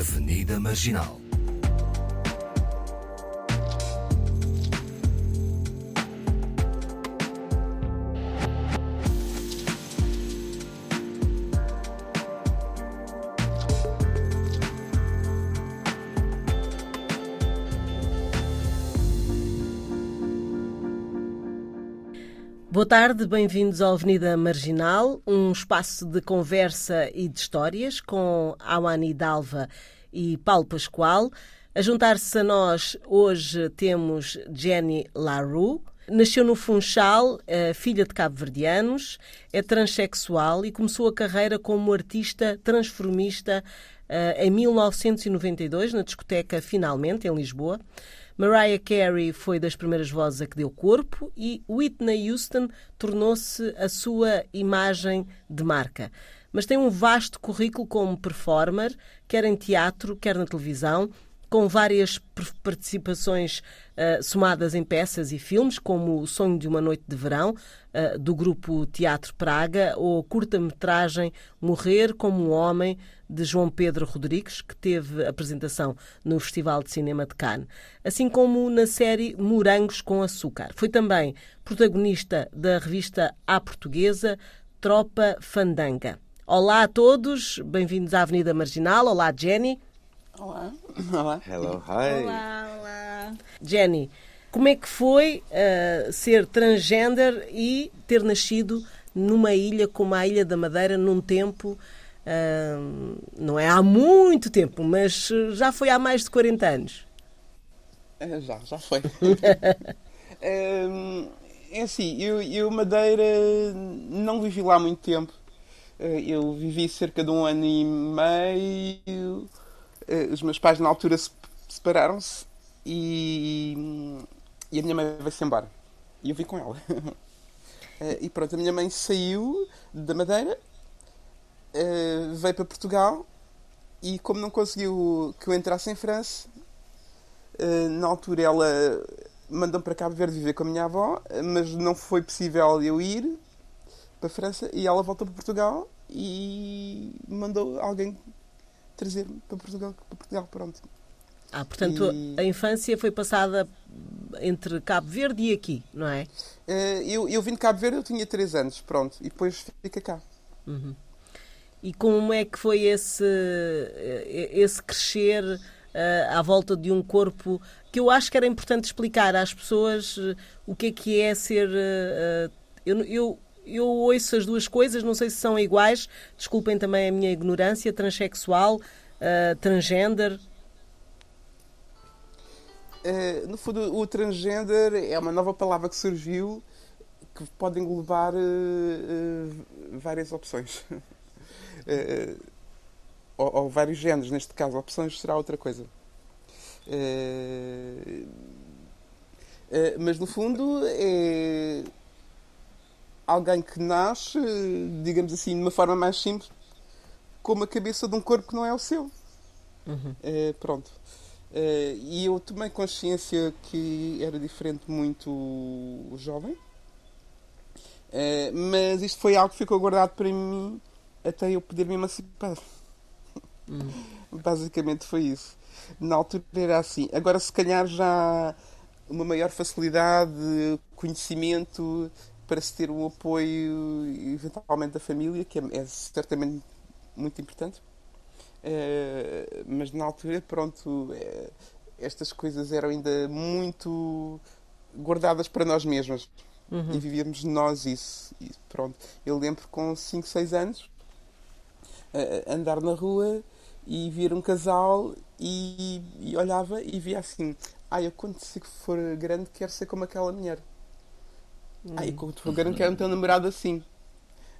Avenida Marginal. Boa tarde, bem-vindos ao Avenida Marginal, um espaço de conversa e de histórias com Awani Dalva e Paulo Pascoal. A juntar-se a nós hoje temos Jenny Larue. Nasceu no Funchal, filha de cabo-verdianos, é transexual e começou a carreira como artista transformista em 1992 na discoteca Finalmente, em Lisboa. Mariah Carey foi das primeiras vozes a que deu corpo e Whitney Houston tornou-se a sua imagem de marca. Mas tem um vasto currículo como performer, quer em teatro, quer na televisão, com várias participações uh, somadas em peças e filmes, como O Sonho de uma Noite de Verão, uh, do grupo Teatro Praga, ou curta-metragem Morrer como um Homem, de João Pedro Rodrigues, que teve apresentação no Festival de Cinema de Cannes, assim como na série Morangos com Açúcar. Foi também protagonista da revista A Portuguesa, Tropa Fandanga. Olá a todos, bem-vindos à Avenida Marginal. Olá, Jenny. Olá. Olá. Hello, hi. Olá, olá. Jenny, como é que foi uh, ser transgender e ter nascido numa ilha como a Ilha da Madeira num tempo, não é há muito tempo, mas já foi há mais de 40 anos? É, já, já foi. é, assim, eu, eu Madeira não vivi lá muito tempo. Eu vivi cerca de um ano e meio os meus pais na altura separaram-se e, e a minha mãe veio-se embora. E eu vi com ela. e pronto, a minha mãe saiu da Madeira, veio para Portugal e como não conseguiu que eu entrasse em França, na altura ela mandou-me para Cabo Verde viver com a minha avó, mas não foi possível eu ir para a França e ela voltou para Portugal e mandou alguém trazer-me para Portugal, para Portugal, pronto. Ah, portanto, E- a infância foi passada entre Cabo Verde e aqui, não é? Eh, eu, eu vim de Cabo Verde, eu tinha 3 anos, pronto, e depois fica cá. E como é que foi esse, eh, esse crescer eh, à volta de um corpo que eu acho que era importante explicar às pessoas eh, o que é que é ser. eh, eu, eu, eu ouço as duas coisas, não sei se são iguais, desculpem também a minha ignorância, transexual, eh, transgender. Eh, no fundo, o transgender é uma nova palavra que surgiu que pode englobar eh, várias opções. Eh, ou, ou vários géneros, neste caso, opções será outra coisa. Eh, mas no fundo é alguém que nasce, digamos assim, de uma forma mais simples, com uma cabeça de um corpo que não é o seu. Eh, pronto. Eh, e eu tomei consciência que era diferente muito jovem. Eh, mas isto foi algo que ficou guardado para mim até eu poder me emancipar. Basicamente foi isso. Na altura era assim. Agora, se calhar, já uma maior facilidade, conhecimento para se ter o apoio, eventualmente, da família, que é, é certamente muito importante. Eh, mas na altura, pronto, eh, estas coisas eram ainda muito guardadas para nós mesmos. E vivíamos nós isso. E pronto. Eu lembro com 5, 6 anos andar na rua e ver um casal e, e olhava e via assim: Ah, eu quando for grande quero ser como aquela mulher. Ah, e quando for grande quero ter um namorado assim.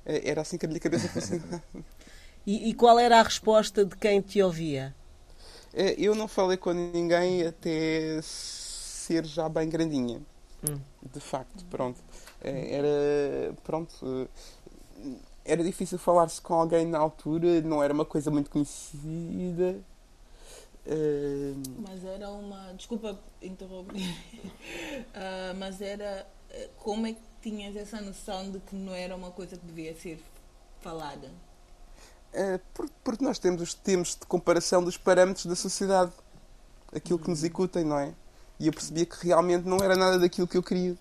Eh, Era assim que a minha cabeça funcionava. E, e qual era a resposta de quem te ouvia? Eh, Eu não falei com ninguém até ser já bem grandinha. De facto, pronto. Eh, Era. Pronto. Era difícil falar-se com alguém na altura, não era uma coisa muito conhecida. Eh, Mas era uma. Desculpa interromper. Ah, mas era. eh, Como é que tinhas essa noção de que não era uma coisa que devia ser falada? É, porque nós temos os termos de comparação dos parâmetros da sociedade, aquilo que nos incutem, não é? E eu percebia que realmente não era nada daquilo que eu queria.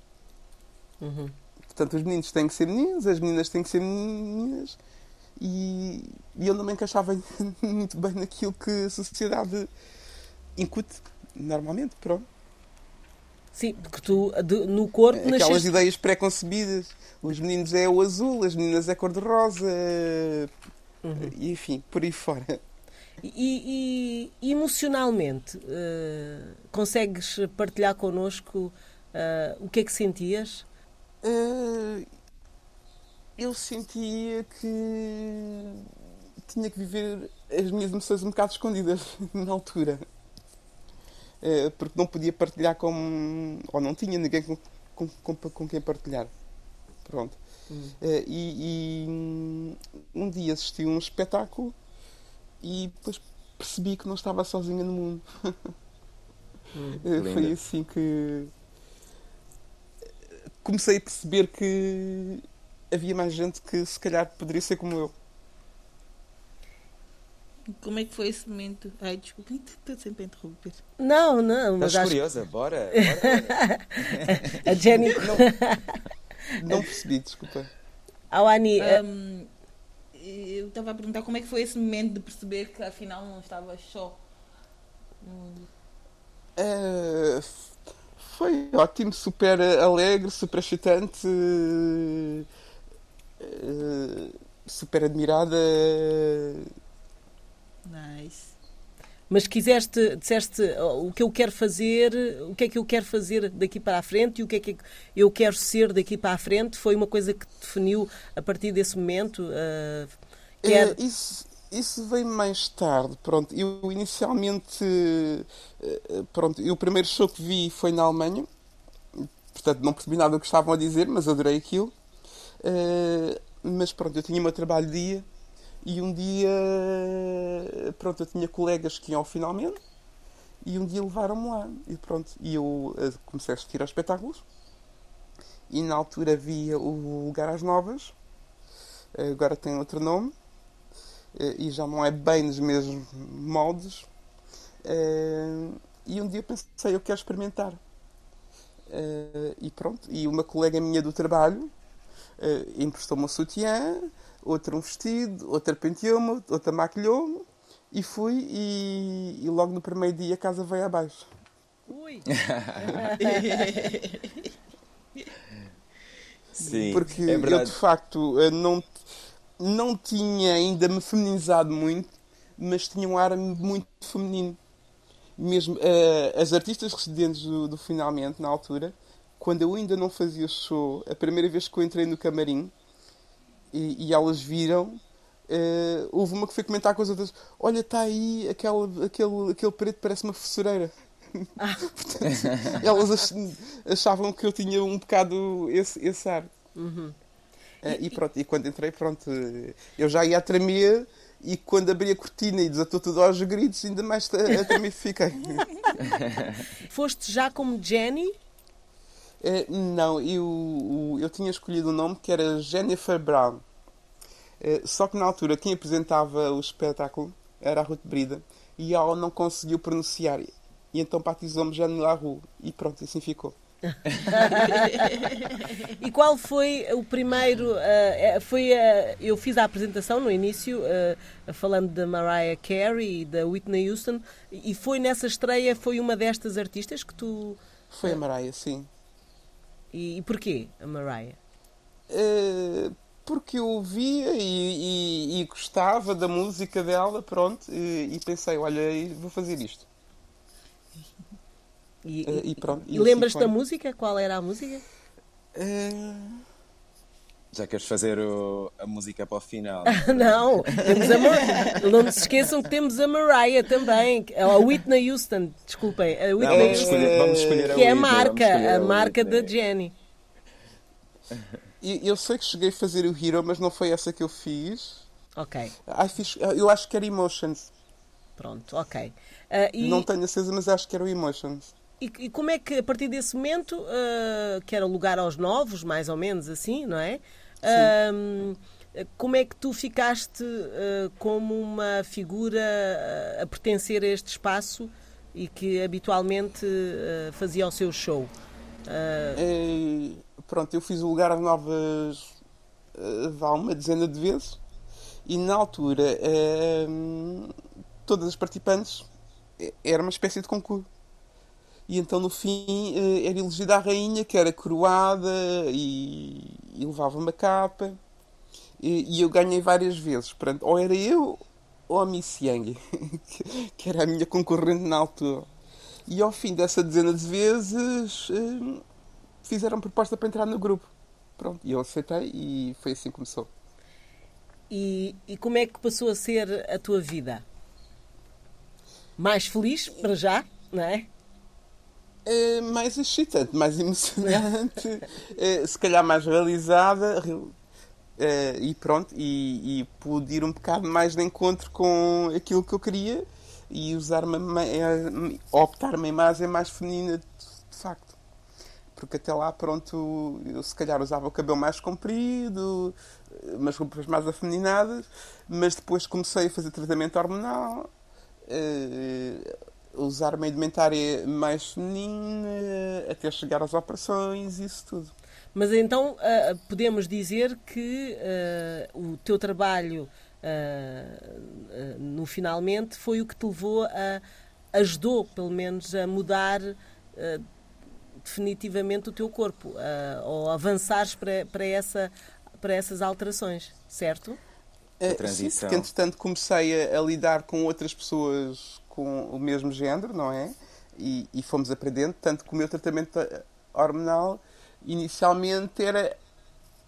Uhum. Portanto, os meninos têm que ser meninos, as meninas têm que ser meninas, e, e eu não me encaixava muito bem naquilo que a sociedade incute, normalmente, pronto. Sim, porque tu de, no corpo Aquelas nasceste... ideias pré-concebidas. Os meninos é o azul, as meninas é cor-de-rosa, Uhum. enfim, por aí fora. E, e- emocionalmente, eh, consegues partilhar connosco eh, o que é que sentias? Eh, eu sentia que tinha que viver as minhas emoções um bocado escondidas na altura. Eh, porque não podia partilhar com. ou não tinha ninguém com, com, com, com quem partilhar. Pronto. Eh, e, e um dia assisti a um espetáculo e depois percebi que não estava sozinha no mundo. Eh, Foi assim que comecei a perceber que havia mais gente que se calhar poderia ser como eu. Como é que foi esse momento? Ai, desculpa, estou sempre a interromper. Não, não, mas Estás acho curiosa? Bora. bora. que a Jenny... Não percebi, desculpa. Awani, eh, Ahm, eu estava a perguntar como é que foi esse momento de perceber que afinal não estava só no mundo. F- foi ótimo, super alegre, super excitante, eh, super admirada. Nice. mas quiseste, disseste oh, o que eu quero fazer, o que é que eu quero fazer daqui para a frente e o que é que eu quero ser daqui para a frente, foi uma coisa que definiu a partir desse momento? eh, quer... Eh, isso, isso veio mais tarde. Pronto, eu inicialmente, eh, pronto, eu o primeiro show que vi foi na Alemanha. Portanto, não percebi nada do que estavam a dizer, mas adorei aquilo. Eh, mas pronto, eu tinha o meu trabalho dia e um dia, pronto, eu tinha colegas que iam finalmente e um dia levaram-me lá e pronto, e eu eh, comecei a assistir aos espetáculos e na altura havia o Lugar às Novas, eh, agora tem outro nome eh, e já não é bem nos mesmos moldes. Eh, E um dia pensei, eu quero experimentar. Eh, E pronto, e uma colega minha do trabalho eh, emprestou-me um sutiã, outra um vestido, outra penteou-me, outra maquilhou-me e fui e, e logo no primeiro dia a casa veio abaixo. Ui. Sim, Porque é eu de facto eh, não, não tinha ainda me feminizado muito, mas tinha um ar muito feminino. Mesmo eh, as artistas residentes do, do Finalmente, na altura, quando eu ainda não fazia show, a primeira vez que eu entrei no camarim e, e elas viram, eh, houve uma que foi comentar com as outras: Olha, está aí aquele, aquele, aquele preto, parece uma fossureira. Portanto, elas ach- achavam que eu tinha um bocado esse, esse ar. Eh, e pronto, e quando entrei, pronto, eu já ia a tremer e quando abri a cortina e desatou tudo aos gritos, ainda mais a, a tremer fiquei. Foste já como Jenny? Eh, não, eu, eu tinha escolhido o nome que era Jennifer Brown. Eh, só que na altura quem apresentava o espetáculo era a Ruth Brida e ela não conseguiu pronunciar. E então batizou-me Jeanne Larue e pronto, assim ficou. E qual foi o primeiro? eh, foi eh, eu fiz a apresentação no início eh, falando da Mariah Carey e da Whitney Houston e foi nessa estreia foi uma destas artistas que tu Foi a Mariah, sim. e, e porquê a Mariah? Porque eu ouvia e, e- e gostava da música dela, pronto, e, e pensei, olha, vou fazer isto. E, Eh, e pronto, e e assim lembras da música? Qual era a música? Eh, Já queres fazer o- a música para o final? Não, temos a não se esqueçam que temos a Mariah também, a Whitney Houston, desculpem, a Não, Whitney vamos Houston, escolher, vamos escolher a que é a Whitney, vamos marca, escolher a marca da Whitney. Jenny. e eu sei que cheguei a fazer o Hero, mas não foi essa que eu fiz. Ok, Ah, fiz- eu acho que era Emotions. pronto, ok. Ah, e, Não tenho a certeza, mas acho que era o Emotions. E, e como é que a partir desse momento, ah, que era lugar aos novos, mais ou menos assim, não é? Ah, Como é que tu ficaste uh, como uma figura a pertencer a este espaço e que habitualmente uh, fazia o seu show? Uh... pronto, eu fiz o lugar novas há uma dezena de vezes e na altura todas as participantes era uma espécie de concurso. E então no fim era elegida a rainha que era coroada e, e levava uma capa. E, e, eu ganhei várias vezes. Portanto, ou era eu ou a Miss Yang, que era a minha concorrente na altura. E ao fim dessa dezena de vezes eh, fizeram proposta para entrar no grupo. Pronto, e eu aceitei e foi assim que começou. E, e como é que passou a ser a tua vida? Mais feliz, para já, não é? É mais excitante, mais emocionante, é, se calhar mais realizada, Uh, e pronto, e, e, pude ir um bocado mais de encontro com aquilo que eu queria e usar uma, eh, optar uma imagem mais feminina de, de, facto. Porque até lá, pronto, eu se calhar usava o cabelo mais comprido, umas roupas mais afeminadas, mas depois comecei a fazer tratamento hormonal, usar uma indumentária mais feminina, até chegar às operações, isso tudo. Mas então uh, podemos dizer que uh, o teu trabalho uh, no finalmente foi o que te levou a ajudou pelo menos a mudar definitivamente o teu corpo ou avançares para, para, essa, para essas alterações, certo? A transição. Sim, porque entretanto comecei a, a, lidar com outras pessoas com o mesmo género, não é? E, e fomos aprendendo, tanto que o meu tratamento hormonal inicialmente era,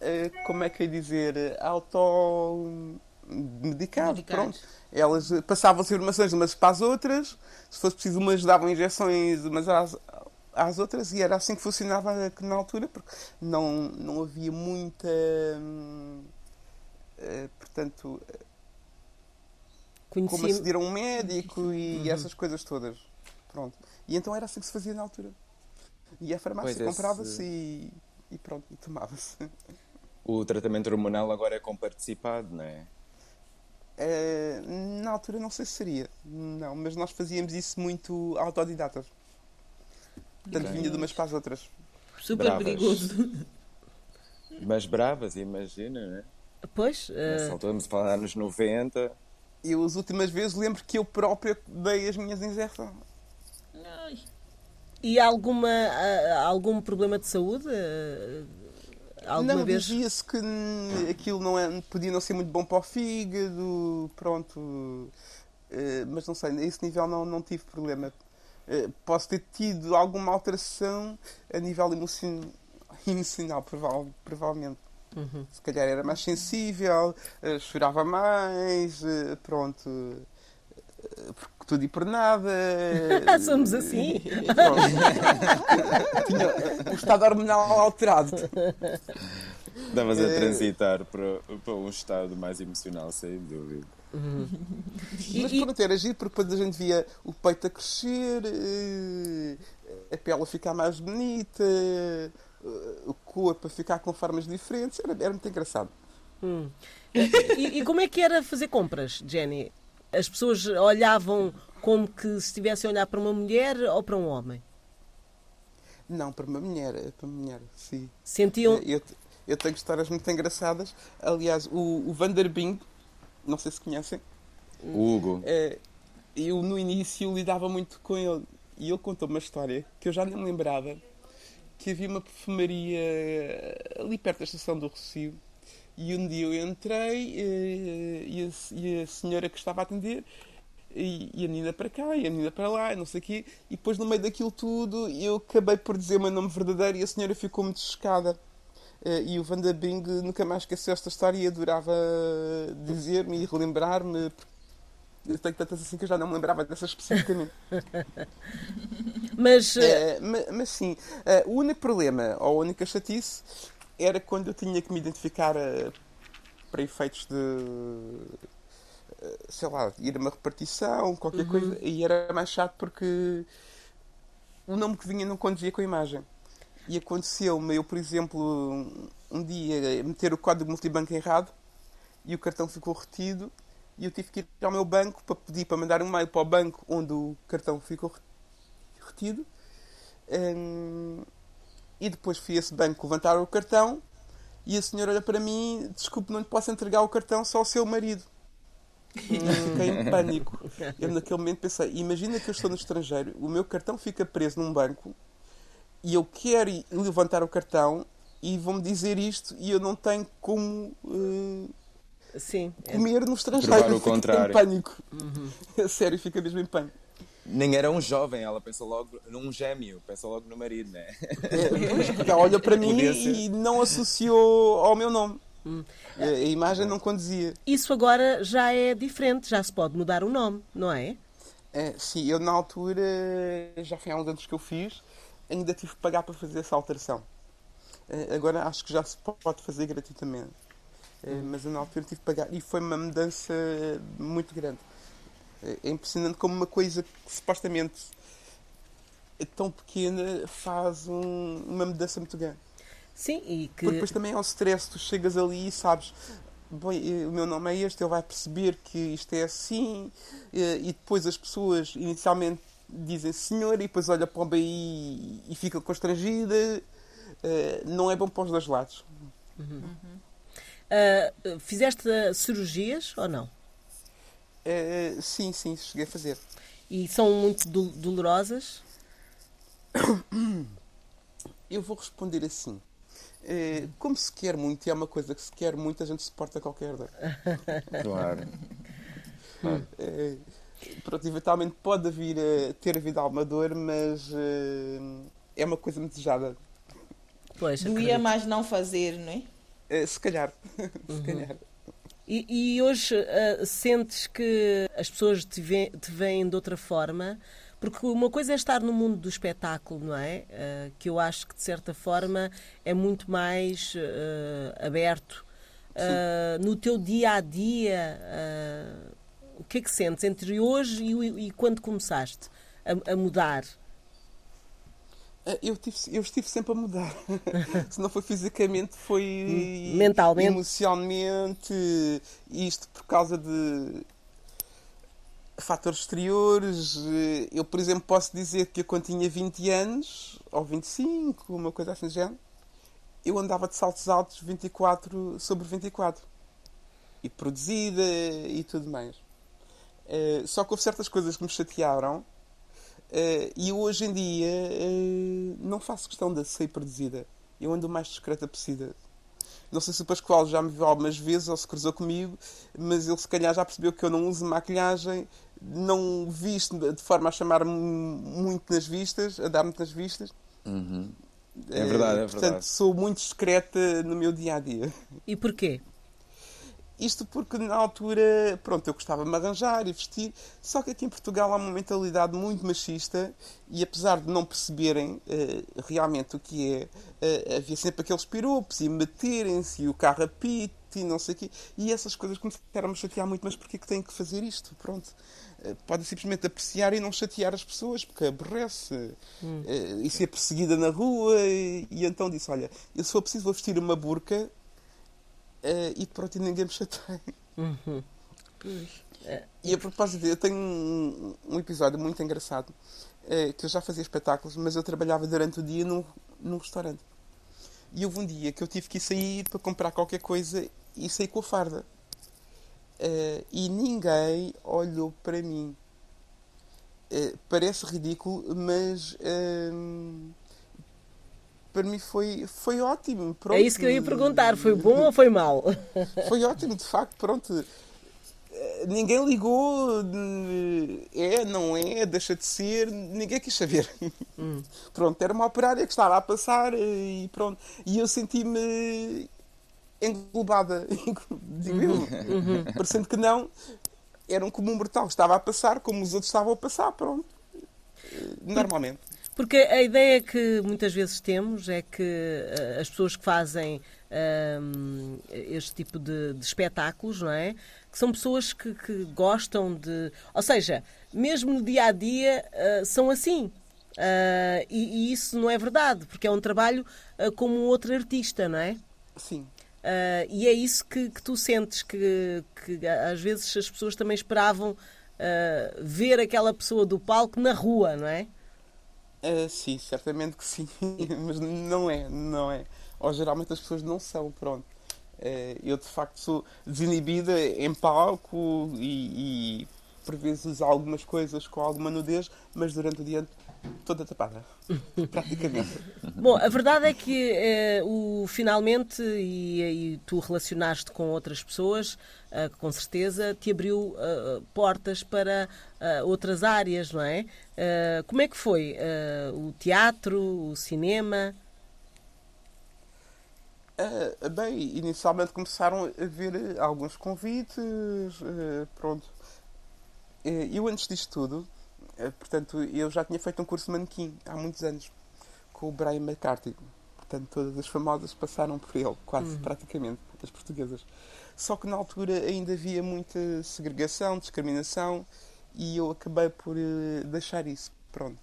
uh, como é que é dizer, auto-medicado. Pronto. Elas passavam as informações umas para as outras, se fosse preciso, umas davam injeções umas às, às outras, e era assim que funcionava na altura, porque não, não havia muita. Uh, portanto. Como aceder a um médico e uhum. essas coisas todas. Pronto. E então era assim que se fazia na altura. E a farmácia comprava-se e, e, pronto, e tomava-se. O tratamento hormonal agora é comparticipado, não é? é? Na altura não sei se seria, não, mas nós fazíamos isso muito autodidatas. Portanto, vinha de umas para as outras. Super bravas. perigoso. Mas bravas, imagina, né? Pois. Uh... Nessa a falar anos 90. Eu, as últimas vezes, lembro que eu próprio dei as minhas injeções. E alguma, algum problema de saúde? Alguma não, vez? dizia-se que aquilo não é, podia não ser muito bom para o fígado, pronto. Eh, mas não sei, a esse nível não, não tive problema. Eh, posso ter tido alguma alteração a nível emocional, emocional provavelmente. Uhum. Se calhar era mais sensível, eh, chorava mais, pronto por tudo e por nada. Somos assim. Tinha o estado hormonal alterado. Estavas a transitar para, para um estado mais emocional, sem dúvida. Uhum. Mas pronto, era giro porque depois a gente via o peito a crescer, eh, a pele a ficar mais bonita, eh, o corpo a ficar com formas diferentes. Era, era muito engraçado. Hum. E, e, como é que era fazer compras, Jenny? As pessoas olhavam como que se estivessem a olhar para uma mulher ou para um homem? Não, para uma mulher, é para uma mulher, sim. Sentiam. Eh, eu, eu tenho histórias muito engraçadas. Aliás, o, o Vanderbing, não sei se conhecem. O Hugo. É, eu no início lidava muito com ele. E ele contou uma história que eu já nem me lembrava. Que havia uma perfumaria ali perto da estação do Rocio e um dia eu entrei eh, e a, e a senhora que estava a atender e, e, a menina para cá e a menina para lá, e não sei o quê. E depois, no meio daquilo tudo, eu acabei por dizer o meu nome verdadeiro e a senhora ficou muito chocada. Uh, e o Vanda Bing nunca mais esqueceu esta história e adorava dizer-me e relembrar-me. Eu tenho tantas assim que eu já não me lembrava dessa especificamente. mas, uh... mas, mas, sim, o único problema, ou a única chatice, era quando eu tinha que me identificar para efeitos de. Sei lá, ir a uma repartição, qualquer uhum. coisa, e era mais chato porque o nome que vinha não conduzia com a imagem. E aconteceu-me, eu, por exemplo, um, um dia meter o código multibanco errado e o cartão ficou retido e eu tive que ir ao meu banco para pedir para mandar um mail para o banco onde o cartão ficou retido. Um, e depois fui a esse banco levantar o cartão e a senhora olha para mim, desculpe, não lhe posso entregar o cartão só ao seu marido. Fiquei em pânico. Eu naquele momento pensei, imagina que eu estou no estrangeiro, o meu cartão fica preso num banco e eu quero levantar o cartão e vão-me dizer isto e eu não tenho como uh, Sim, comer no estrangeiro. o contrário. em pânico. Uhum. Sério, fica mesmo em pânico. Nem era um jovem, ela pensa logo num gêmeo, pensa logo no marido, né? É, olha para mim e não associou ao meu nome. Hum. A, a imagem não conduzia. Isso agora já é diferente, já se pode mudar o nome, não é? é sim, eu na altura, já foi há uns anos que eu fiz, ainda tive que pagar para fazer essa alteração. É, agora acho que já se pode fazer gratuitamente. Hum. Mas eu na altura tive que pagar e foi uma mudança muito grande. É impressionante como uma coisa que supostamente é tão pequena faz um, uma mudança muito grande. Sim, e que. Porque depois também é o stress, tu chegas ali e sabes, bom, o meu nome é este, ele vai perceber que isto é assim, e depois as pessoas inicialmente dizem senhor, e depois olha para o BI e fica constrangida. Eh, não é bom para os dois lados. Uhum. Uh, fizeste cirurgias ou não? Uh, sim, sim, cheguei a fazer. E são muito do dolorosas? Eu vou responder assim. Uh, como se quer muito, e é uma coisa que se quer muito, a gente suporta qualquer dor. Claro. Uh, pronto, eventualmente pode vir a ter havido alguma dor, mas é uma coisa muito desejada. Pois, Doía mais não fazer, não é? Se calhar. se uhum. calhar. E, e hoje uh, sentes que as pessoas te, ve te veem de outra forma? Porque uma coisa é estar no mundo do espetáculo, não é? Uh, que eu acho que de certa forma é muito mais uh, aberto. no teu dia a dia, o que é que sentes entre hoje e, e quando começaste a, a mudar? Eh, eu, tive, eu estive sempre a mudar. Se não foi fisicamente, foi mentalmente, emocionalmente. Isto por causa de fatores exteriores. Eh, eu, por exemplo, posso dizer que eu, quando tinha 20 anos, ou 25, uma coisa assim do género, eu andava de saltos altos 24 sobre 24. E produzida e tudo mais. Eh, só que houve certas coisas que me chatearam Uh, e eu hoje em dia uh, não faço questão de ser produzida. Eu ando o mais discreta possível. Não sei se o Pascoal já me viu algumas vezes ou se cruzou comigo, mas ele se calhar já percebeu que eu não uso maquilhagem, não visto de forma a chamar-me muito nas vistas, a dar-me nas vistas. Uhum. É verdade, é verdade. Portanto, sou muito discreta no meu dia a dia. E porquê? Isto porque na altura, pronto, eu gostava de me arranjar e vestir, só que aqui em Portugal há uma mentalidade muito machista e apesar de não perceberem uh, realmente o que é, uh, havia sempre aqueles piropos e meterem-se e o carro apito e não sei o quê. E essas coisas começaram a chatear muito, mas porquê que tenho que fazer isto? Pronto. Uh, podem simplesmente apreciar e não chatear as pessoas, porque aborrece. Hum. E ser perseguida na rua. E, e então disse: Olha, eu se for preciso vou vestir uma burca Uh, e pronto, e ninguém me chateia. Uhum. E a propósito, eu tenho um, um episódio muito engraçado uh, que eu já fazia espetáculos, mas eu trabalhava durante o dia num, num restaurante. E houve um dia que eu tive que sair para comprar qualquer coisa e saí com a farda. Uh, e ninguém olhou para mim. Uh, parece ridículo, mas uh, para mim foi, foi ótimo. Pronto. É isso que eu ia perguntar, foi bom ou foi mal? Foi ótimo, de facto, pronto. Ninguém ligou, é, não é, deixa de ser, ninguém quis saber. Hum. Pronto, era uma operária que estava a passar e pronto. E eu senti-me englobada, digo uhum. eu, uhum. parecendo que não, era um comum mortal, estava a passar como os outros estavam a passar, pronto. Normalmente. Porque a ideia que muitas vezes temos é que uh, as pessoas que fazem uh, este tipo de, de, espetáculos, não é? Que são pessoas que, que, gostam de. Ou seja, mesmo no dia a dia uh, são assim. E, e, isso não é verdade, porque é um trabalho como outro artista, não é? Sim. Uh, e é isso que, que tu sentes, que, que, às vezes as pessoas também esperavam uh, ver aquela pessoa do palco na rua, não é? Uh, sim, certamente que sim, mas não é, não é. Ou geralmente as pessoas não são, pronto. eu de facto sou desinibida em palco e, e por vezes algumas coisas com alguma nudez, mas durante o dia toda tapada, praticamente. Bom, a verdade é que eh, o, finalmente, e, e, tu relacionaste com outras pessoas, uh, com certeza, te abriu uh, portas para uh, outras áreas, não é? como é que foi? o teatro, o cinema? bem, inicialmente começaram a ver alguns convites, pronto. eu, antes disto tudo, eh, portanto, eu já tinha feito um curso de manequim há muitos anos com o Brian McCarthy. Portanto, todas as famosas passaram por ele, quase, uhum. praticamente, as portuguesas. Só que na altura ainda havia muita segregação, discriminação e eu acabei por uh, deixar isso. Pronto.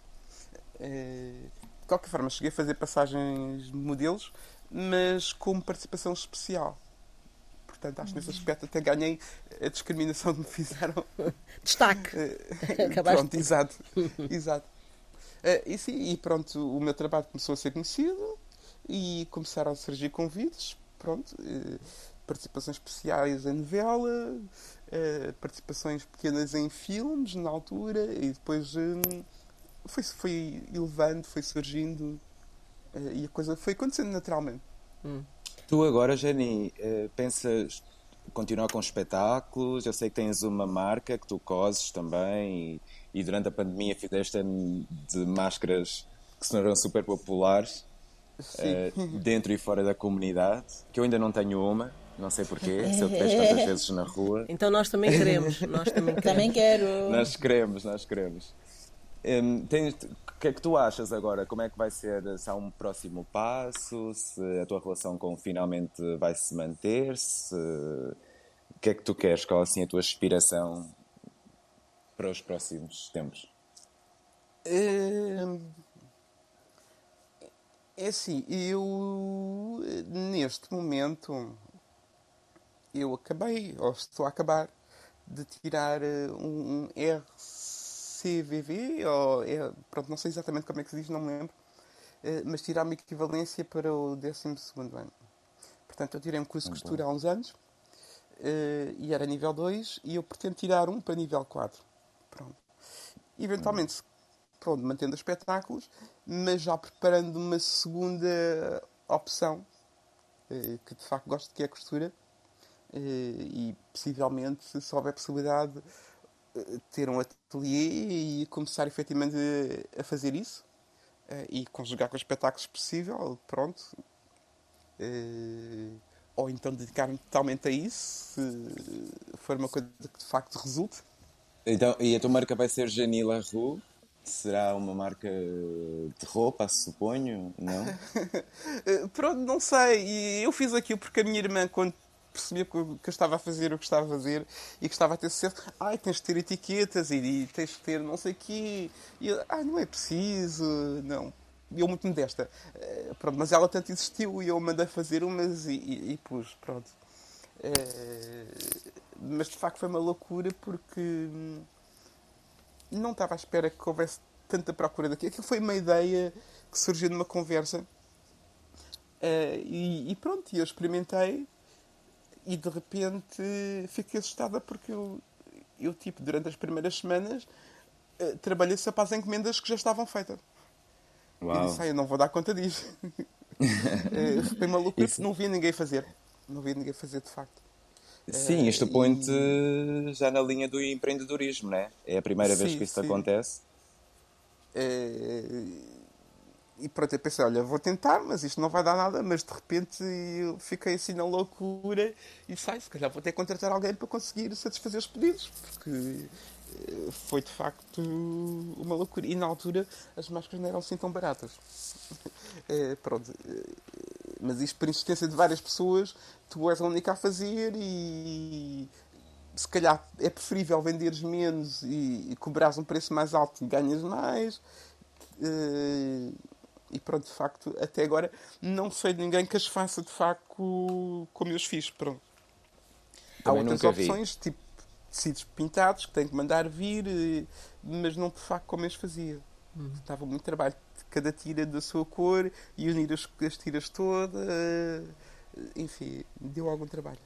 Uh, de qualquer forma, cheguei a fazer passagens de modelos, mas com participação especial. Portanto, acho que nesse aspecto até ganhei a discriminação que me fizeram. Destaque. Eh, pronto, exato. exato. Uh, e, sim, e pronto, o meu trabalho começou a ser conhecido e começaram a surgir convites. Pronto, uh, participações especiais em novela, uh, participações pequenas em filmes na altura e depois foi, foi elevando, foi surgindo e a coisa foi acontecendo naturalmente. Hum. Tu agora, Jenny, eh, pensas continuar com espetáculos? Eu sei que tens uma marca que tu coses também e, e durante a pandemia fizeste de máscaras que se tornaram super populares uh, dentro e fora da comunidade, que eu ainda não tenho uma, não sei porquê, se eu te vejo tantas vezes na rua. Então nós também queremos. Nós também, queremos. também quero. Nós queremos, nós queremos. Um, tens, o que é que tu achas agora? Como é que vai ser? Se há um próximo passo? Se a tua relação com finalmente vai se manter? Se... O que é que tu queres? Qual assim a tua aspiração para os próximos tempos? É, assim, eu neste momento eu acabei, ou estou a acabar, de tirar eh, um, um CVV, ou é, pronto, não sei exatamente como é que se diz, não me lembro, eh, mas tirar uma equivalência para o 12 ano. Portanto, eu tirei um curso de costura há uns anos eh, e era nível 2 e eu pretendo tirar um para nível 4. Pronto. Eventualmente, pronto, mantendo os espetáculos, mas já preparando uma segunda opção, eh, que de facto gosto, que é a costura, e possivelmente, se houver possibilidade, ter um ateliê e começar efetivamente a fazer isso eh, e conjugar com os espetáculos possível, pronto. Eh, ou então dedicar-me totalmente a isso, se for uma coisa que de facto resulte. Então, e a tua marca vai ser Janila Rue? Será uma marca de roupa, suponho? Não? Eh, pronto, não sei. Eu fiz aquilo porque a minha irmã, quando percebia que eu, estava a fazer o que estava a fazer e que estava a ter sucesso. Ai, tens de ter etiquetas e, e tens de ter não sei o quê. E eu, ai, não é preciso, não. Eu muito modesta. Uh, pronto, mas ela tanto insistiu e eu mandei fazer umas e, e, e pus, pronto. Uh, mas de facto foi uma loucura porque hum, não estava à espera que houvesse tanta procura daqui. Aquilo foi uma ideia que surgiu numa conversa. Uh, e, e, pronto, eu experimentei e de repente fiquei assustada porque eu, eu tipo, durante as primeiras semanas uh, trabalhei só para as encomendas que já estavam feitas. Uau. E disse, ah, eu não vou dar conta disso. foi uma loucura isso... não via ninguém fazer. Não via ninguém fazer de facto. Sim, isto uh, põe-te e... já na linha do empreendedorismo, não é? É a primeira sim, vez que isso sim. acontece. Uh, e pronto, eu pensei, olha, vou tentar, mas isto não vai dar nada, mas de repente eu fiquei assim na loucura e sai, se calhar vou ter que contratar alguém para conseguir satisfazer os pedidos, porque eh, foi de facto uma loucura. E na altura as máscaras não eram assim tão baratas. É, pronto. Eh, mas isto por insistência de várias pessoas, tu és a única a fazer e se calhar é preferível venderes menos e, e cobrares um preço mais alto e ganhas mais. E pronto, de facto, até agora não sei de ninguém que as faça de facto como eu os fiz. Pronto. Há outras nunca vi. opções, tipo tecidos pintados, que têm que mandar vir, eh, mas não de facto como eu os fazia. Estava muito trabalho de cada tira da sua cor e unir as, as tiras todas. eh, Enfim, deu algum trabalho.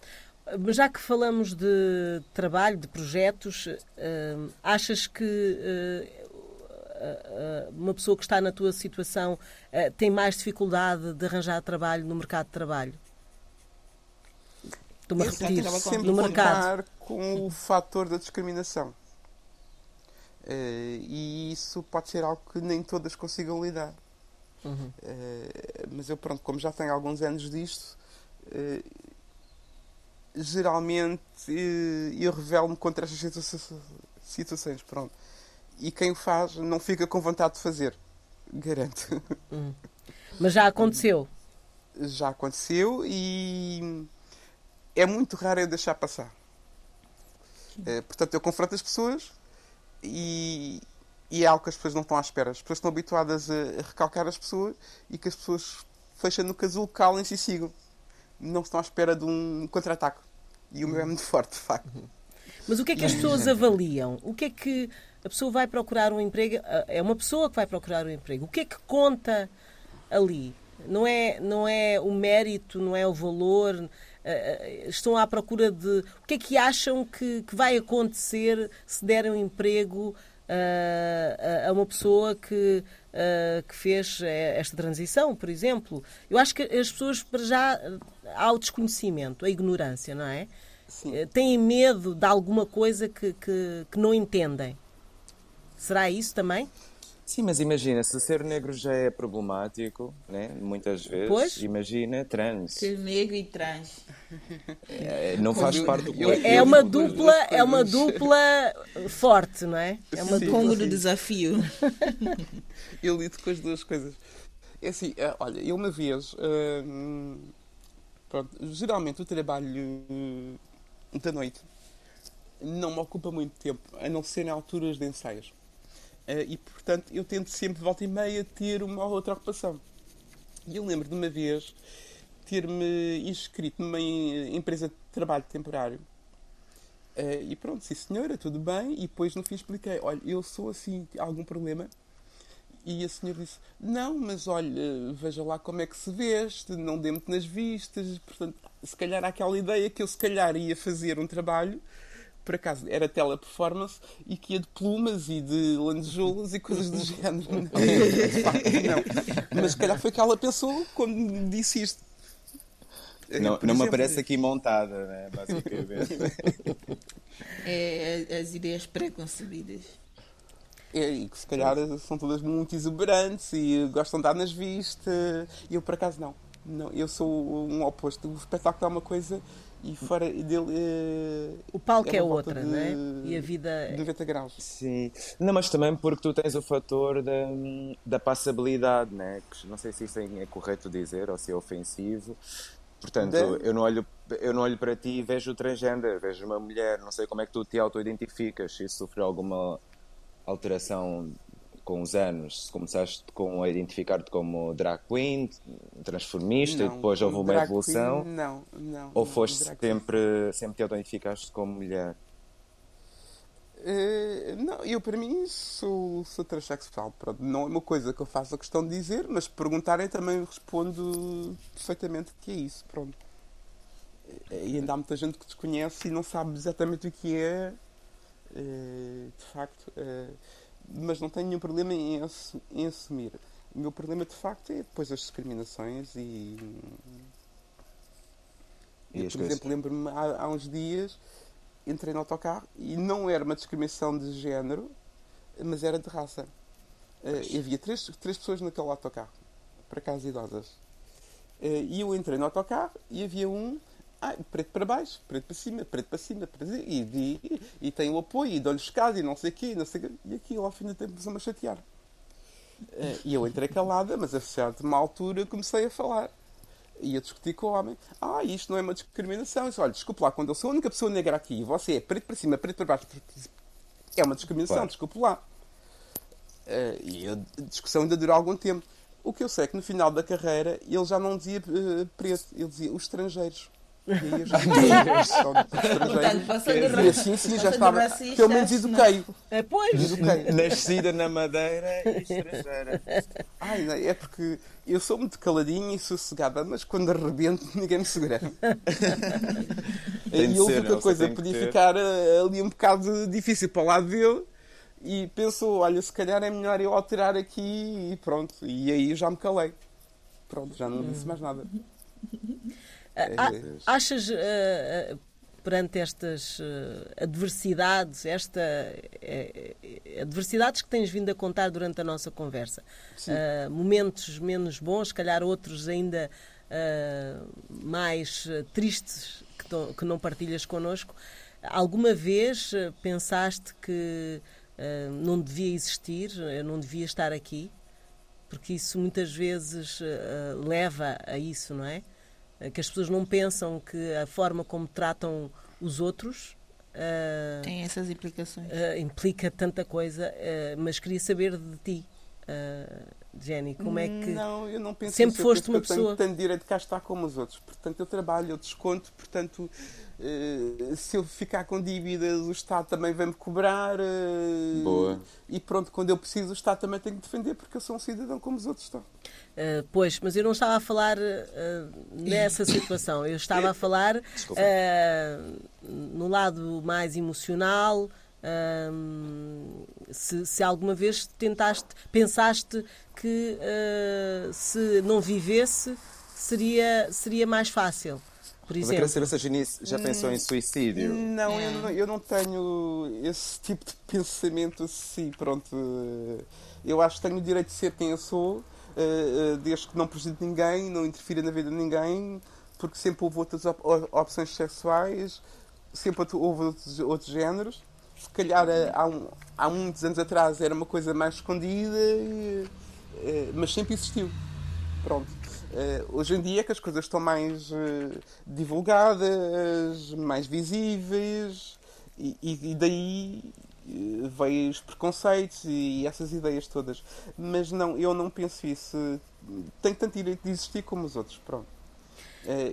Mas Já que falamos de trabalho, de projetos, eh, achas que uma pessoa que está na tua situação eh, tem mais dificuldade de arranjar trabalho no mercado de trabalho? Estou-me a repetir, sempre no mercado. contar com o fator da discriminação. Eh, e isso pode ser algo que nem todas consigam lidar. Uhum. Eh, mas eu, pronto, como já tenho alguns anos disto, eh, geralmente eh, eu revelo-me contra estas situa- situações. Pronto. E quem o faz não fica com vontade de fazer. Garanto. Mas já aconteceu. já aconteceu e é muito raro eu deixar passar. Eh, portanto, eu confronto as pessoas e, e é algo que as pessoas não estão à espera. As pessoas estão habituadas a, a recalcar as pessoas e que as pessoas fecham no casulo, calem-se e sigam. Não estão à espera de um contra-ataque. E o meu é muito forte, de facto. Mas o que é que as pessoas avaliam? O que é que a pessoa vai procurar um emprego? É uma pessoa que vai procurar um emprego. O que é que conta ali? Não é, não é o mérito, não é o valor. ah, ah, Estão à procura de. O que é que acham que, que vai acontecer se derem um emprego ah, a- a uma pessoa que, que fez eh, esta transição, por exemplo? Eu acho que as pessoas, para já, há o desconhecimento, a ignorância, não é? Sim. Eh, têm medo de alguma coisa que, que, que não entendem. Será isso também? Sim, mas imagina, se ser negro já é problemático, né? muitas vezes, Pois. imagina trans. Ser negro e trans. É, não faz eu- parte do coletivo. É uma dupla, é uma dupla forte, não é? É uma Sim. Congo do desafio. Eu lido com as duas coisas. É assim, eh, olha, eu uma vez. hum, pronto, geralmente o trabalho hum, da noite não me ocupa muito tempo, a não ser em alturas de ensaios. Eh, e portanto eu tento sempre, volta e meia, ter uma ou outra ocupação. E eu lembro de uma vez ter-me inscrito numa em- empresa de trabalho temporário. Eh, e pronto, sim senhora, tudo bem. E depois no fim expliquei: olha, eu sou assim, algum problema? E a senhora disse: Não, mas olha, veja lá como é que se veste, não dê-me nas vistas. Portanto, se calhar há aquela ideia que eu, se calhar, ia fazer um trabalho, por acaso era teleperformance, e que ia de plumas e de lantejoulas e coisas do género. Não, de facto, não. Mas se calhar foi que ela pensou quando me disse isto. Não, Por não me aparece aqui montada, né? basicamente. É, as ideias preconcebidas. É, e que se calhar são todas muito exuberantes e gostam de dar nas vistas. E eu, por acaso, não. não eu sou um oposto. O espetáculo é uma coisa e fora dele. É, O palco é, volta outra, de não é? E a vida. 90 graus. Sim, não, mas também porque tu tens o fator da, da passabilidade, né? Que não sei se isso é correto dizer ou se é ofensivo. Portanto, Da- eu, não olho, eu não olho para ti e vejo o transgender, vejo uma mulher, não sei como é que tu te auto-identificas, se isso sofreu alguma alteração com os anos, começaste com a identificar-te como drag queen, transformista, e Não, depois houve uma evolução, queen, não, não. ou foste queen. sempre, sempre te identificaste como mulher? Eh, não, eu para mim sou, sou transexual. Pronto, não é uma coisa que eu faço a questão de dizer, mas perguntarem também respondo perfeitamente que é isso. Pronto. E ainda há muita gente que desconhece e não sabe exatamente o que é, eh, de facto. eh, mas não tenho nenhum problema em, em assumir. O meu problema de facto é depois as discriminações e. E Eu, por coisas? exemplo, lembro-me há, há uns dias entrei no autocarro e não era uma discriminação de género, mas era de raça. E havia três, três pessoas naquele autocarro, para casa idosas. Eh, e eu entrei no autocarro e havia um ah, preto para baixo, preto para cima, preto para cima, preto para cima, e, e, e tem o apoio, e dou-lhe escada, e não sei o quê, e não sei quê. E aquilo ao fim do tempo começou-me a chatear. Eh, e eu entrei calada, mas a certa uma altura comecei a falar. E a discutir com o homem. Ah, isto não é uma discriminação. Eu disse, olha, desculpe lá, quando eu sou a única pessoa negra aqui e você é preto para cima, preto para baixo, é uma discriminação, Claro. desculpe lá. Eh, e a discussão ainda durou algum tempo. O que eu sei é que no final da carreira ele já não dizia uh, preto, ele dizia os estrangeiros. E aí eu já Portanto, passou de E ra- assim sim já estava. Pelo menos eduquei. É, pois. Eduquei. Nascida na Madeira e estrangeira. Ai, não, é porque eu sou muito caladinha e sossegada, mas quando arrebento ninguém me segura. E a não, coisa podia ficar eh, ali um bocado difícil para o lado dele e pensou, olha, se calhar é melhor eu alterar aqui e pronto. E aí eu já me calei. Pronto, já não disse mais nada. Ah, É. achas, ah, ah, perante estas ah, adversidades, esta, eh, eh, adversidades que tens vindo a contar durante a nossa conversa, momentos menos bons, se calhar outros ainda mais tristes que, não partilhas connosco, alguma vez pensaste que não devia existir, eu não devia estar aqui? Porque isso muitas vezes leva a isso, não é? Que as pessoas não pensam que a forma como tratam os outros ah, Tem essas implicações. ah, implica tanta coisa, ah, mas queria saber de ti, ah, Jenny, como é que. Não, eu não penso sempre isso. Eu foste penso uma que eu pessoa- tenho, tenho direito de cá estar como os outros. Portanto, eu trabalho, eu desconto. Portanto, eh, se eu ficar com dívidas, o Estado também vai-me cobrar. eh, Boa. E pronto, quando eu preciso, o Estado também tem que defender, porque eu sou um cidadão como os outros estão. Ah, pois, mas eu não estava a falar ah, nessa situação, eu estava a falar no lado mais emocional. Ah, se, se alguma vez tentaste, pensaste que ah, se não vivesse seria, seria mais fácil, por Mas eu exemplo. queria saber se a já pensou Hum. em suicídio. Não, É. eu não, eu não tenho esse tipo de pensamento assim, pronto. Eu acho que tenho o direito de ser quem eu sou, eh, eh, desde que não prejudique ninguém, não interfira na vida de ninguém, porque sempre houve outras op- opções sexuais, sempre houve outros, outros géneros. Se calhar eh, há, um- há muitos anos atrás era uma coisa mais escondida, eh, mas sempre existiu. Pronto. Eh, hoje em dia é que as coisas estão mais divulgadas, mais visíveis, e, e- daí veio os preconceitos e essas ideias todas. Mas não, eu não penso isso. Tenho tanto direito de existir como os outros. Pronto.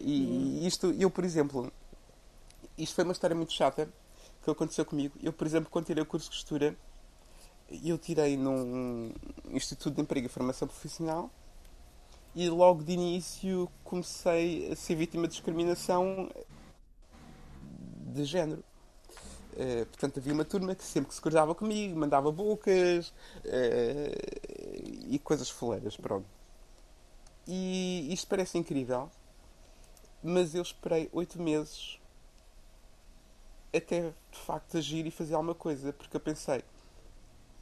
E isto, eu, por exemplo, isto foi uma história muito chata que aconteceu comigo. Eu, por exemplo, quando tirei o curso de costura, eu tirei num Instituto de Emprego e Formação Profissional e logo de início comecei a ser vítima de discriminação de género. Eh, portanto, havia uma turma que sempre que se cruzava comigo mandava bocas eh, e coisas foleiras, pronto. E isto parece incrível, mas eu esperei oito meses até de facto agir e fazer alguma coisa, porque eu pensei,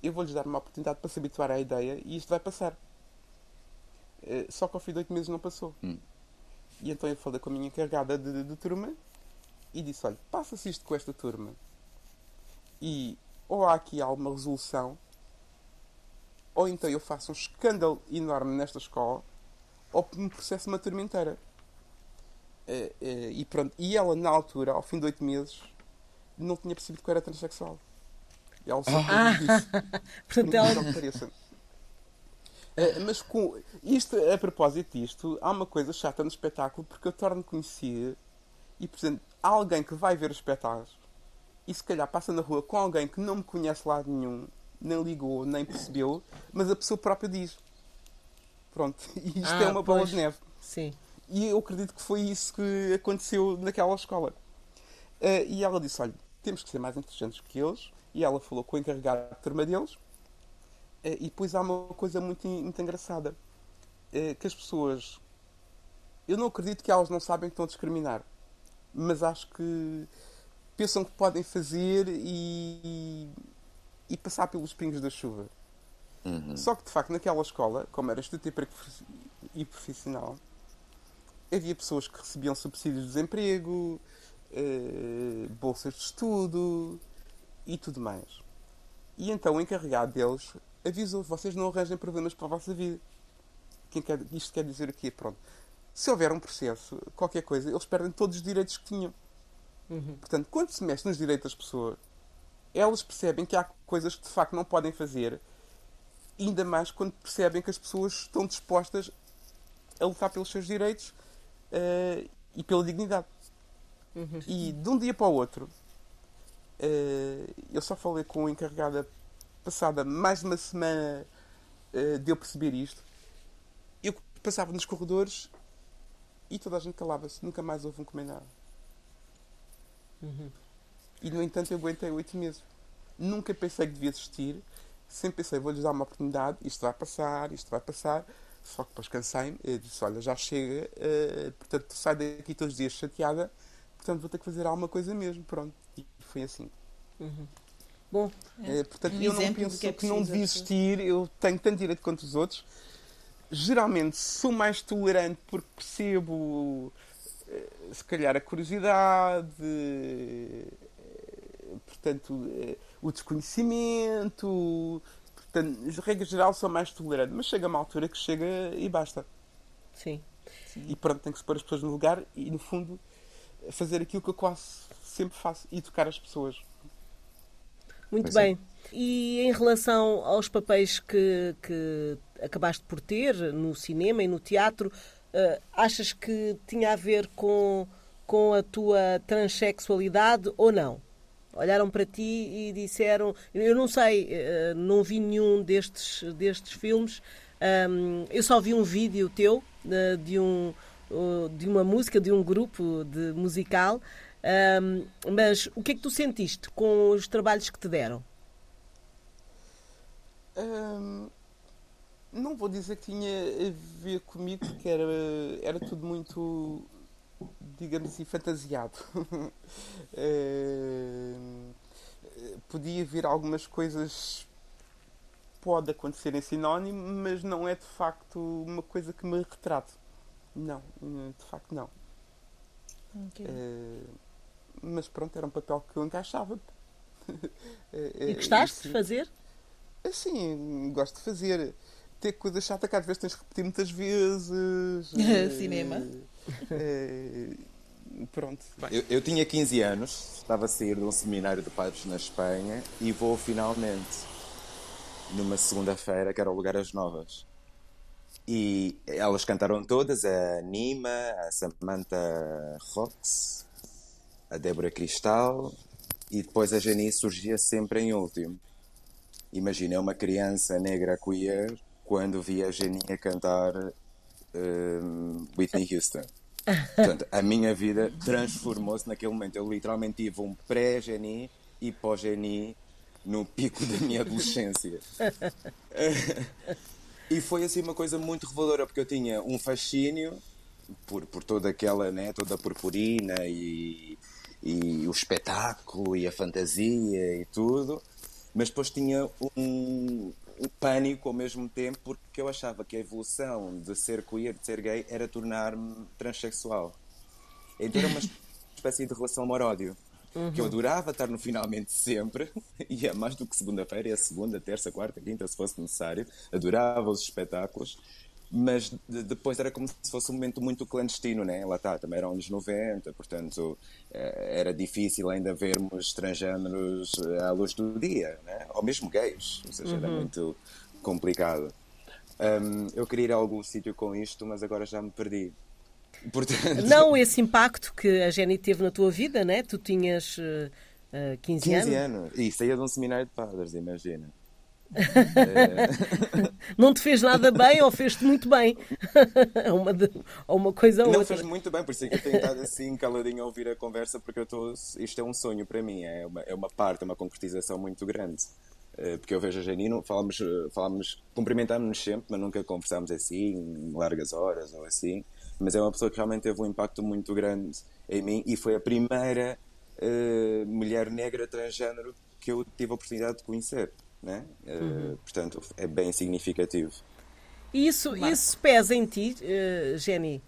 eu vou-lhes dar uma oportunidade para se habituar à ideia e isto vai passar. Eh, Só que ao fim de oito meses não passou. Hum. E então eu falei com a minha encarregada de, de turma e disse: Olha, passa-se isto com esta turma e ou há aqui alguma resolução, ou então eu faço um escândalo enorme nesta escola, ou me processo uma turma inteira. Eh, eh, e pronto. E ela, na altura, ao fim de oito meses, não tinha percebido que eu era transexual. E ela só Ah. disse. Portanto, ela- Não me pareça. Eh, mas com isto, a propósito disto, há uma coisa chata no espetáculo porque eu torno conhecida e, por exemplo, há alguém que vai ver os espetáculos e se calhar passa na rua com alguém que não me conhece de lado nenhum, nem ligou, nem percebeu, mas a pessoa própria diz. Pronto, e isto Ah, é uma bola pois. de neve. Sim. E eu acredito que foi isso que aconteceu naquela escola. Eh, e ela disse: Olha, temos que ser mais inteligentes que eles. E ela falou com o encarregado de turma deles. Eh, e depois há uma coisa muito, muito engraçada: eh, que as pessoas. Eu não acredito que elas não sabem que estão a discriminar, mas acho que pensam que podem fazer e, e passar pelos pingos da chuva. Só que de facto naquela escola, como era Emprego e Profissional, havia pessoas que recebiam subsídios de desemprego, eh, bolsas de estudo e tudo mais. E então o encarregado deles avisou: vocês não arranjem problemas para a vossa vida. Quem quer, isto quer dizer o quê? Pronto. Se houver um processo, qualquer coisa, eles perdem todos os direitos que tinham. Portanto, quando se mexe nos direitos das pessoas, elas percebem que há coisas que de facto não podem fazer ainda mais quando percebem que as pessoas estão dispostas a lutar pelos seus direitos uh, e pela dignidade. Uhum. E de um dia para o outro, uh, eu só falei com a encarregada passada mais de uma semana uh, de eu perceber isto. Eu passava nos corredores e toda a gente calava-se, nunca mais houve um comentário. Uhum. E no entanto eu aguentei oito meses. Nunca pensei que devia desistir, sempre pensei, vou-lhes dar uma oportunidade, isto vai passar, isto vai passar. Só que depois cansei-me disse, olha, já chega, uh, portanto sai daqui todos os dias chateada, portanto vou ter que fazer alguma coisa mesmo. Pronto, e foi assim. Uhum. Bom, é, portanto, um eu não penso que, é que não devia existir, eu tenho tanto direito quanto os outros. Geralmente sou mais tolerante porque percebo, eh, se calhar, a curiosidade, portanto, o desconhecimento, Portanto, regra geral, sou mais tolerante, mas chega uma altura que chega e basta. Sim. E pronto, tem que se pôr as pessoas no lugar e, no fundo, fazer aquilo que eu quase sempre faço: educar as pessoas. Muito bem. É. E em relação aos papéis que, que acabaste por ter no cinema e no teatro, uh, achas que tinha a ver com, com a tua transexualidade ou não? olharam para ti e disseram. Eu não sei, eh, não vi nenhum destes, destes filmes. Eu só vi um vídeo teu eh, de, um, de uma música, de um grupo de musical. Mas o que é que tu sentiste com os trabalhos que te deram? não vou dizer que tinha a ver comigo, porque era, era tudo muito digamos assim, fantasiado. uh, podia vir algumas coisas pode acontecer em sinónimo, mas não é de facto uma coisa que me retrate. Não, de facto não. Okay. Uh, mas pronto, era um papel que eu encaixava. e gostaste de fazer? Sim, gosto de fazer. Ter coisa chata que às vezes tens de repetir muitas vezes. Cinema. Pronto. Eu, eu, tinha 15 anos, estava a sair de um seminário de padres na Espanha e vou finalmente numa segunda-feira que era o Lugar as Novas. E elas cantaram todas, a Nima, a Samantha Rox, a Débora Cristal e depois a Jenny surgia sempre em último. Imagina uma criança negra queer quando via a Jenny a cantar um, Whitney Houston. Portanto, a minha vida transformou-se naquele momento. Eu literalmente tive um pré-geni e pós-geni no pico da minha adolescência. e foi assim uma coisa muito reveladora, porque eu tinha um fascínio por, por toda aquela, né, toda a purpurina e, e o espetáculo e a fantasia e tudo, mas depois tinha um, o pânico ao mesmo tempo, porque eu achava que a evolução de ser queer, de ser gay, era tornar-me transexual. Então era uma espécie de relação amor-ódio. Uhum. Que eu adorava estar no finalmente sempre, e é mais do que segunda-feira, é segunda, terça, quarta, quinta, se fosse necessário. Adorava os espetáculos, mas de, depois era como se fosse um momento muito clandestino, né? Lá está, também eram anos 90, portanto eh, era difícil ainda vermos transgêneros eh, à luz do dia, né? ou mesmo gays, ou seja, uhum. era muito complicado. Um, eu queria ir a algum sítio com isto, mas agora já me perdi. Portanto... Não esse impacto que a Jenny teve na tua vida, né? Tu tinhas uh, 15, 15 anos. 15 anos. E saía de um seminário de padres, imagina. não te fez nada bem ou fez-te muito bem? uma, de, ou uma coisa ou não, outra. Não, fez muito bem, por isso é que eu tenho estado assim caladinho a ouvir a conversa, porque eu estou. Isto é um sonho para mim, é uma, é uma parte, é uma concretização muito grande. Eh, porque eu vejo a Janino, falamos, falamos cumprimentámos-nos sempre, mas nunca conversámos assim, largas horas ou assim. Mas é uma pessoa que realmente teve um impacto muito grande em mim e foi a primeira uh, mulher negra transgênero que eu tive a oportunidade de conhecer. Né? Uhum. Uh, portanto, é bem significativo. Isso, isso pesa em ti, uh, Jenny?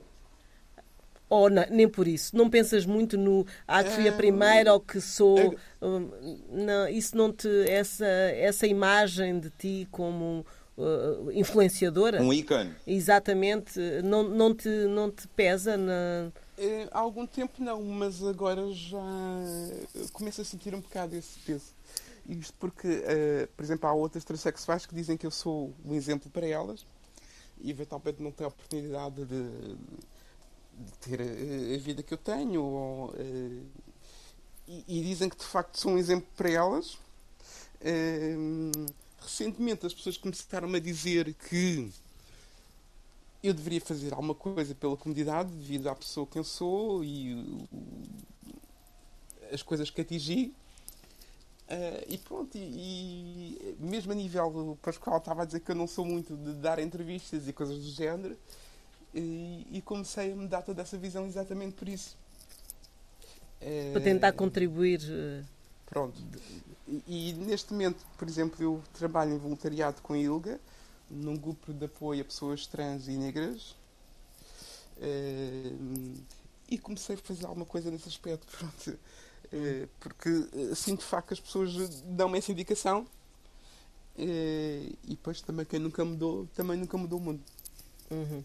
Ou não, nem por isso? Não pensas muito no ah, que fui a primeira ou que sou. não, isso não te. Essa, essa imagem de ti como uh, influenciadora. Um ícone. Exatamente. Não, não, te, não te pesa na. É, há algum tempo não, mas agora já começo a sentir um bocado esse peso. Isto porque, uh, por exemplo, há outras transexuais que dizem que eu sou um exemplo para elas e eventualmente não têm a oportunidade de, de ter a, a, vida que eu tenho. Ou, uh, e, e, dizem que de facto sou um exemplo para elas. Uh, recentemente as pessoas começaram a dizer que eu deveria fazer alguma coisa pela comunidade devido à pessoa que eu sou e as coisas que atingi. Uh, e pronto, e, e, mesmo a nível. O Pascoal estava a dizer que eu não sou muito de dar entrevistas e coisas do género, e, e comecei a me dar toda essa visão exatamente por isso. Uh, Para tentar contribuir. Eh, pronto. E, e, neste momento, por exemplo, eu trabalho em voluntariado com a ILGA, num grupo de apoio a pessoas trans e negras. Uh, e comecei a fazer alguma coisa nesse aspecto. Pronto. Eh, porque assim de facto as pessoas dão-me essa indicação eh, e depois também quem nunca mudou também nunca mudou o mundo uhum.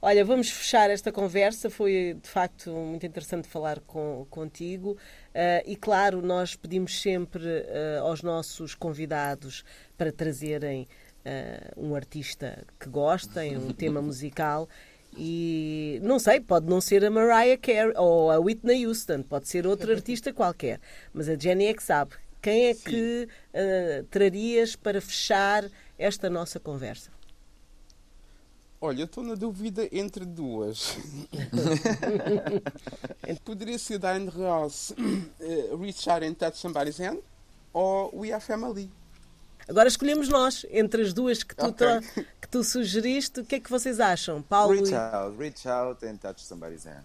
Olha, vamos fechar esta conversa. Foi de facto muito interessante falar com, contigo. Uh, e claro, nós pedimos sempre uh, aos nossos convidados para trazerem uh, um artista que gostem, um tema musical. E não sei, pode não ser a Mariah Carey ou a Whitney Houston, pode ser outro artista qualquer. Mas a Jenny é que sabe. Quem é Sim. que trarias para fechar esta nossa conversa? Olha, eu estou na dúvida entre duas. Poderia ser Diane Ross, uh, Reach Out and Touch Somebody's Hand ou We Are Family. Agora escolhemos nós, entre as duas que tu, okay. que tu sugeriste, o que é que vocês acham? Paulo reach out, reach out and touch somebody's hand.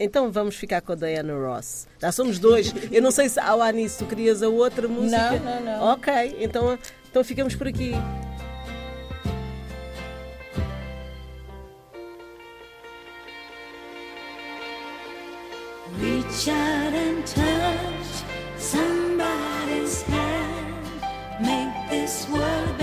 Então vamos ficar com a Diana Ross. Já somos dois. Eu não sei se ao Anis tu querias a outra música. Não, não, não. Ok, então, então ficamos por aqui. Reach out and touch somebody's hand. Make this world